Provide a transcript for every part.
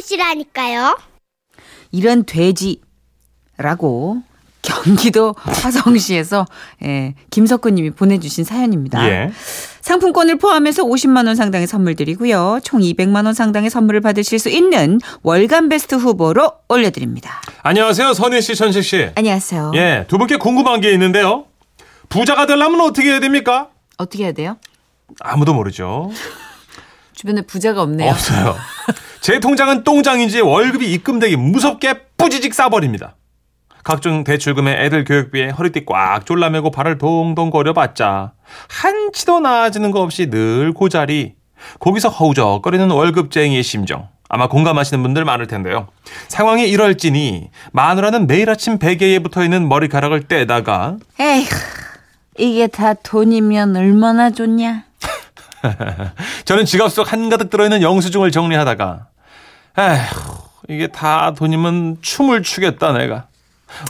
찾아보시라니까요. 이런 돼지라고 경기도 화성시에서 예, 김석구님이 보내주신 사연입니다. 예. 상품권을 포함해서 50만 원 상당의 선물 드리고요. 총 200만 원 상당의 선물을 받으실 수 있는 월간 베스트 후보로 올려드립니다. 안녕하세요. 선희 씨, 천식 씨. 안녕하세요. 예, 두 분께 궁금한 게 있는데요. 부자가 되려면 어떻게 해야 됩니까? 어떻게 해야 돼요? 아무도 모르죠. 주변에 부자가 없네요. 없어요. 제 통장은 똥장인지 월급이 입금되기 무섭게 뿌지직 싸버립니다. 각종 대출금에 애들 교육비에 허리띠 꽉 졸라매고 발을 동동 거려봤자 한치도 나아지는 거 없이 늘 고자리. 거기서 허우적거리는 월급쟁이의 심정. 아마 공감하시는 분들 많을 텐데요. 상황이 이럴지니 마누라는 매일 아침 베개에 붙어있는 머리카락을 떼다가 에휴, 이게 다 돈이면 얼마나 좋냐? 저는 지갑 속 한가득 들어있는 영수증을 정리하다가 에휴 이게 다 돈이면 춤을 추겠다 내가.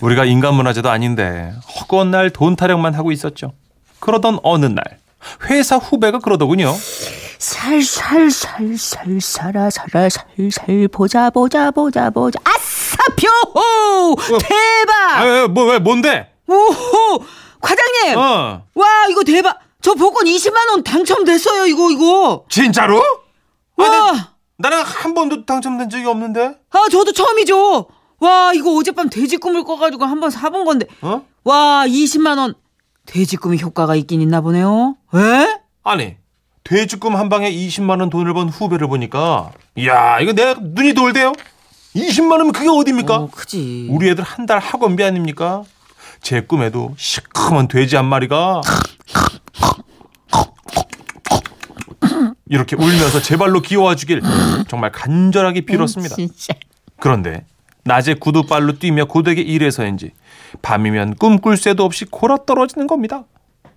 우리가 인간문화재도 아닌데 허구한 날 돈 타령만 하고 있었죠. 그러던 어느 날 회사 후배가 그러더군요. 살살살살 살아 살아 살살 보자 보자 보자 보자. 아싸 표호! 대박! 아뭐 왜 뭔데? 오호 과장님! 어. 와 이거 대박! 저 복권 20만 원 당첨됐어요 이거 이거. 진짜로? 와 나는 한 번도 당첨된 적이 없는데 아, 저도 처음이죠. 와, 이거 어젯밤 돼지 꿈을 꿔가지고 한 번 사본 건데. 어 와, 20만 원. 돼지 꿈이 효과가 있긴 있나 보네요. 에? 아니 돼지 꿈 한 방에 20만 원 돈을 번 후배를 보니까 이야 이거 내가 눈이 돌대요 20만 원이면 그게 어딥니까 어, 크지. 우리 애들 한 달 학원비 아닙니까? 제 꿈에도 시커먼 돼지 한 마리가 이렇게 울면서 제 발로 기어와 주길 정말 간절하게 빌었습니다. 진짜. 그런데 낮에 구두발로 뛰며 고되게 일해서인지 밤이면 꿈꿀 새도 없이 골아 떨어지는 겁니다.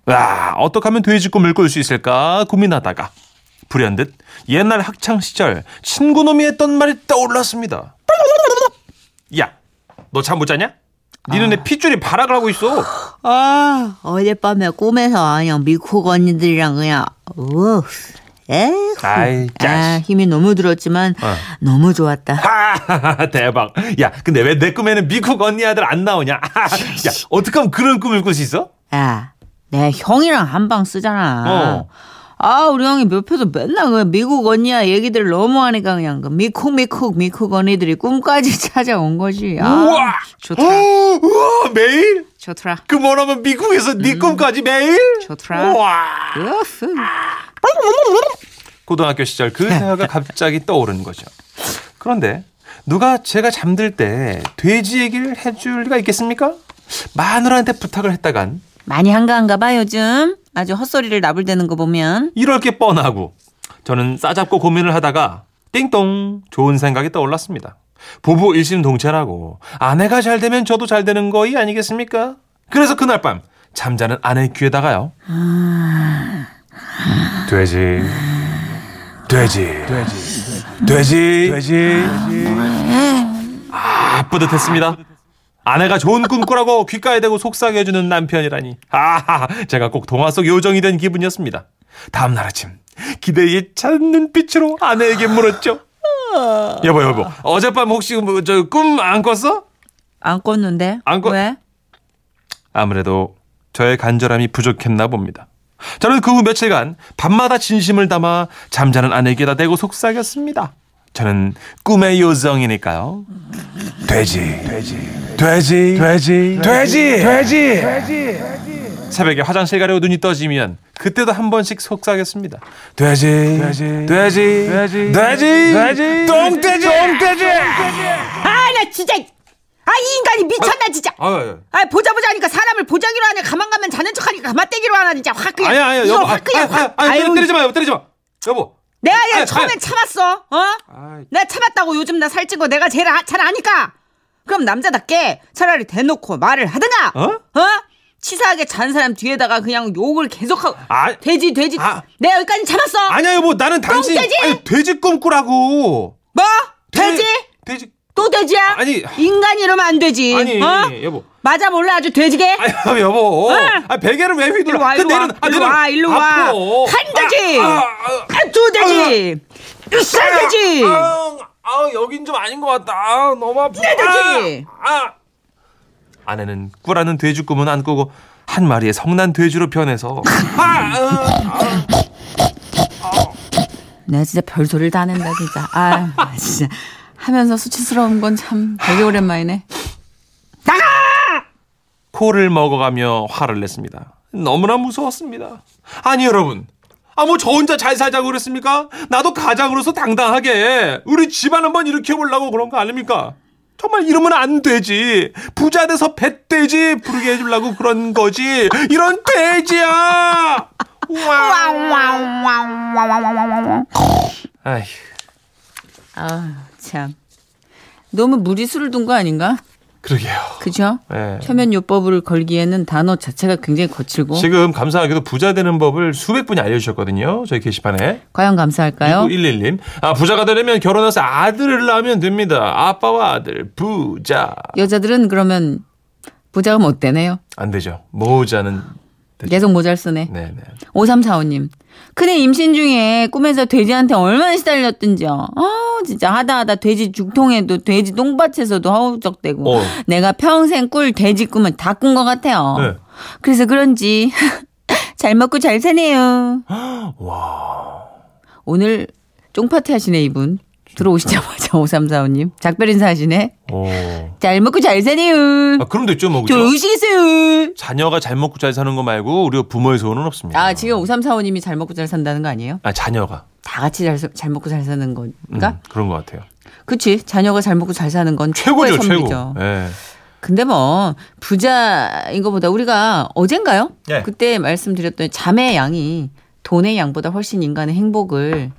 와, 어떻게 하면 돼지 꿈을 꿀 수 있을까 고민하다가 불현듯 옛날 학창 시절 친구놈이 했던 말이 떠올랐습니다. 야, 너 잠 못 자냐? 네 눈에 핏줄이 발악을 하고 있어. 아, 어젯밤에 꿈에서 그냥 미쿡 언니들이랑 그냥, 우 에휴. 아이, 아. 힘이 너무 들었지만, 어. 너무 좋았다. 하하하, 대박. 야, 근데 왜 내 꿈에는 미국 언니 아들 안 나오냐? 야, 어떻게 하면 그런 꿈을 꿀 수 있어? 야, 내 형이랑 한 방 쓰잖아. 어. 아, 우리 형이 옆에서 맨날 그 미국 언니야 얘기들 너무 하니까 그냥 그 미쿡 미쿡 미쿡 언니들이 꿈까지 찾아온 거지. 아, 우와! 좋더라. 우와, 매일? 좋더라. 그 뭐라면 미국에서 네 꿈까지 매일? 좋더라. 우와. 으흐. 고등학교 시절 그 대화가 갑자기 떠오르는 거죠. 그런데 누가 제가 잠들 때 돼지 얘기를 해줄 리가 있겠습니까? 마누라한테 부탁을 했다간 많이 한가한가 봐 요즘. 아주 헛소리를 나불대는 거 보면. 이럴 게 뻔하고 저는 싸잡고 고민을 하다가 띵동 좋은 생각이 떠올랐습니다. 부부 일심동체라고 아내가 잘 되면 저도 잘 되는 거이 아니겠습니까? 그래서 그날 밤 잠자는 아내 귀에다가요. 돼지, 돼지, 돼지, 돼지, 돼지. 아 뿌듯했습니다. 아내가 좋은 꿈 꾸라고 귓가에 대고 속삭여 주는 남편이라니. 아, 제가 꼭 동화 속 요정이 된 기분이었습니다. 다음 날 아침 기대에 찬 눈빛으로 아내에게 물었죠. 여보 여보 어젯밤 혹시 뭐, 저꿈 안 꿨어? 안 꿨는데. 안 꿨- 왜? 아무래도 저의 간절함이 부족했나 봅니다. 저는 그 후 며칠간 밤마다 진심을 담아 잠자는 아내에게다 대고 속삭였습니다. 저는 꿈의 요정이니까요. 돼지, 돼지, 돼지, 돼지, 돼지, 돼지. 새벽에 화장실 가려고 눈이 떠지면 그때도 한 번씩 속삭였습니다. 돼지, 돼지, 돼지, 돼지, 돼지, 똥돼지, 똥돼지. 아, 나 진짜. 아, 이 인간이 미쳤나, 진짜. 아유, 아, 보자 보자 하니까 사람을 보자기로 하냐, 가만 가면 자는 척 하니까 가만 떼기로 하나, 진짜. 확 그냥. 아니야, 아니야, 이거 여보, 확 그냥. 확. 아니, 아니, 아유, 때리지 마, 여보, 때리지 마, 여보. 내가 처음엔 아니. 참았어. 어? 내가 참았다고 요즘 나 살찐 거 내가 제일 아- 잘 아니까. 그럼 남자답게 차라리 대놓고 말을 하든가. 어? 어? 치사하게 잔 사람 뒤에다가 그냥 욕을 계속하고. 아, 돼지 돼지. 아. 내가 여기까지 참았어. 아니야, 여보, 나는 당신 똥돼지? 아니 돼지 꿈꾸라고. 뭐? 돼지? 돼지. 또 돼지야? 아니. 인간이 이러면 안 되지. 아니, 어? 여보. 맞아 몰라 아주 돼지게. 아니, 여보. 아, 베개를 왜 휘둘러? 일로 와, 일로 그 와. 아, 일로. 와, 일로 와. 한 돼지. 아, 아, 아, 두 돼지. 세 돼지. 아, 아, 아 여긴 좀 아닌 것 같다. 아, 너무 아프다. 돼지! 아, 아. 아내는 꾸라는 돼지 꿈은 안 꾸고 한 마리의 성난 돼지로 변해서 아, 아, 아. 내가 진짜 별소리를 다 낸다 진짜. 아 진짜 하면서 수치스러운 건 참 되게 오랜만이네. 코를 먹어가며 화를 냈습니다. 너무나 무서웠습니다. 아니 여러분. 아 뭐 저 혼자 잘 살자고 그랬습니까? 나도 가장으로서 당당하게 우리 집안 한번 일으켜 보려고 그런 거 아닙니까? 정말 이러면 안 되지. 부자 돼서 뱃돼지 부르게 해주려고 그런 거지. 이런 돼지야. 아휴. 아 참. 너무 무리수를 둔 거 아닌가? 그러게요. 그죠? 예. 최면 요법을 걸기에는 단어 자체가 굉장히 거칠고 지금 감사하게도 부자 되는 법을 수백 분이 알려주셨거든요. 저희 게시판에. 과연 감사할까요? 2911님. 아, 부자가 되려면 결혼해서 아들을 낳으면 됩니다. 아빠와 아들, 부자. 여자들은 그러면 부자가 못 되네요. 안 되죠. 모자는. 되죠. 계속 모자를 쓰네. 네네. 5345님. 큰애 임신 중에 꿈에서 돼지한테 얼마나 시달렸든지요. 아 진짜 하다 하다 돼지 죽통에도 돼지 똥밭에서도 허우적대고 어. 내가 평생 꿀 돼지 꿈을 다꾼 것 같아요. 네. 그래서 그런지 잘 먹고 잘 사네요. 와. 오늘 쫑파티 하시네 이분. 들어오시자마자 5345님. 작별 인사 하시네. 오. 잘 먹고 잘 사네요. 아, 그럼 됐죠, 뭐. 저? 의식있어요. 자녀가 잘 먹고 잘 사는 거 말고 우리가 부모의 소원은 없습니다. 아 지금 5345님이 잘 먹고 잘 산다는 거 아니에요? 아, 자녀가. 다 같이 잘, 사- 잘 먹고 잘 사는 음, 거니까? 그런 것 같아요. 그치 자녀가 잘 먹고 잘 사는 건 최고죠, 최고. 선물이죠. 예. 근데 뭐 부자인 것보다 우리가 어젠가요? 예. 그때 말씀드렸던 자매의 양이 돈의 양보다 훨씬 인간의 행복을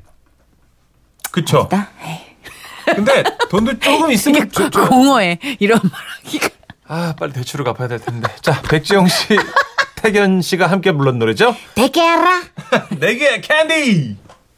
그쵸. 다 근데 돈도 조금 있으면 좋죠. 공허해 이런 말하기가 아, 빨리 대출을 갚아야 될 텐데. 자, 백지영 씨, 태견 씨가 함께 불렀 노래죠? 대게라 내게 캔디!